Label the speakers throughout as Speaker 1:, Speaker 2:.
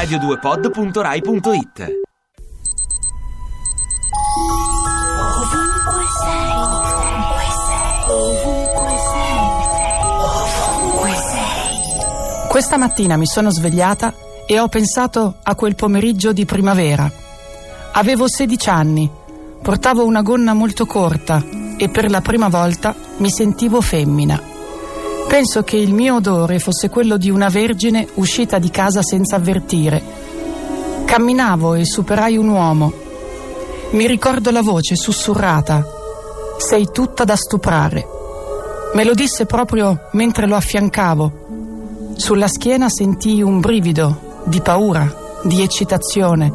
Speaker 1: radio2pod.rai.it
Speaker 2: Ovunque sei, ovunque sei, ovunque sei, ovunque sei.
Speaker 3: Questa mattina mi sono svegliata e ho pensato a quel pomeriggio di primavera. Avevo 16 anni, portavo una gonna molto corta e per la prima volta mi sentivo femmina. Penso che il mio odore fosse quello di una vergine uscita di casa senza avvertire. Camminavo e superai un uomo. Mi ricordo la voce sussurrata. Sei tutta da stuprare. Me lo disse proprio mentre lo affiancavo. Sulla schiena sentii un brivido di paura, di eccitazione.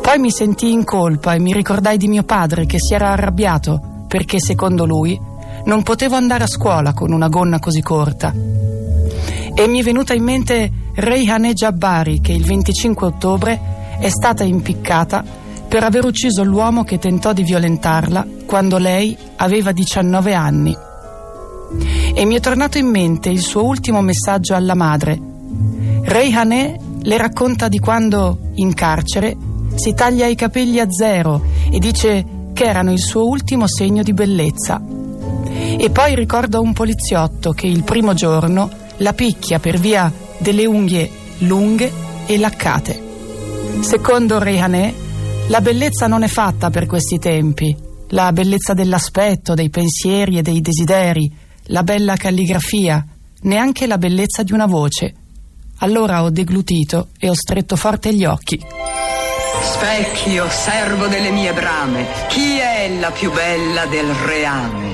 Speaker 3: Poi mi sentii in colpa e mi ricordai di mio padre che si era arrabbiato perché, secondo lui, non potevo andare a scuola con una gonna così corta. E mi è venuta in mente Reyhaneh Jabbari che il 25 ottobre è stata impiccata per aver ucciso l'uomo che tentò di violentarla quando lei aveva 19 anni. E mi è tornato in mente il suo ultimo messaggio alla madre. Reyhaneh le racconta di quando, in carcere, si taglia i capelli a zero e dice che erano il suo ultimo segno di bellezza. E poi ricorda un poliziotto che il primo giorno la picchia per via delle unghie lunghe e laccate. Secondo Reyhaneh, la bellezza non è fatta per questi tempi. La bellezza dell'aspetto, dei pensieri e dei desideri, la bella calligrafia, neanche la bellezza di una voce. Allora ho deglutito e ho stretto forte gli occhi.
Speaker 4: Specchio, servo delle mie brame, chi è la più bella del reame?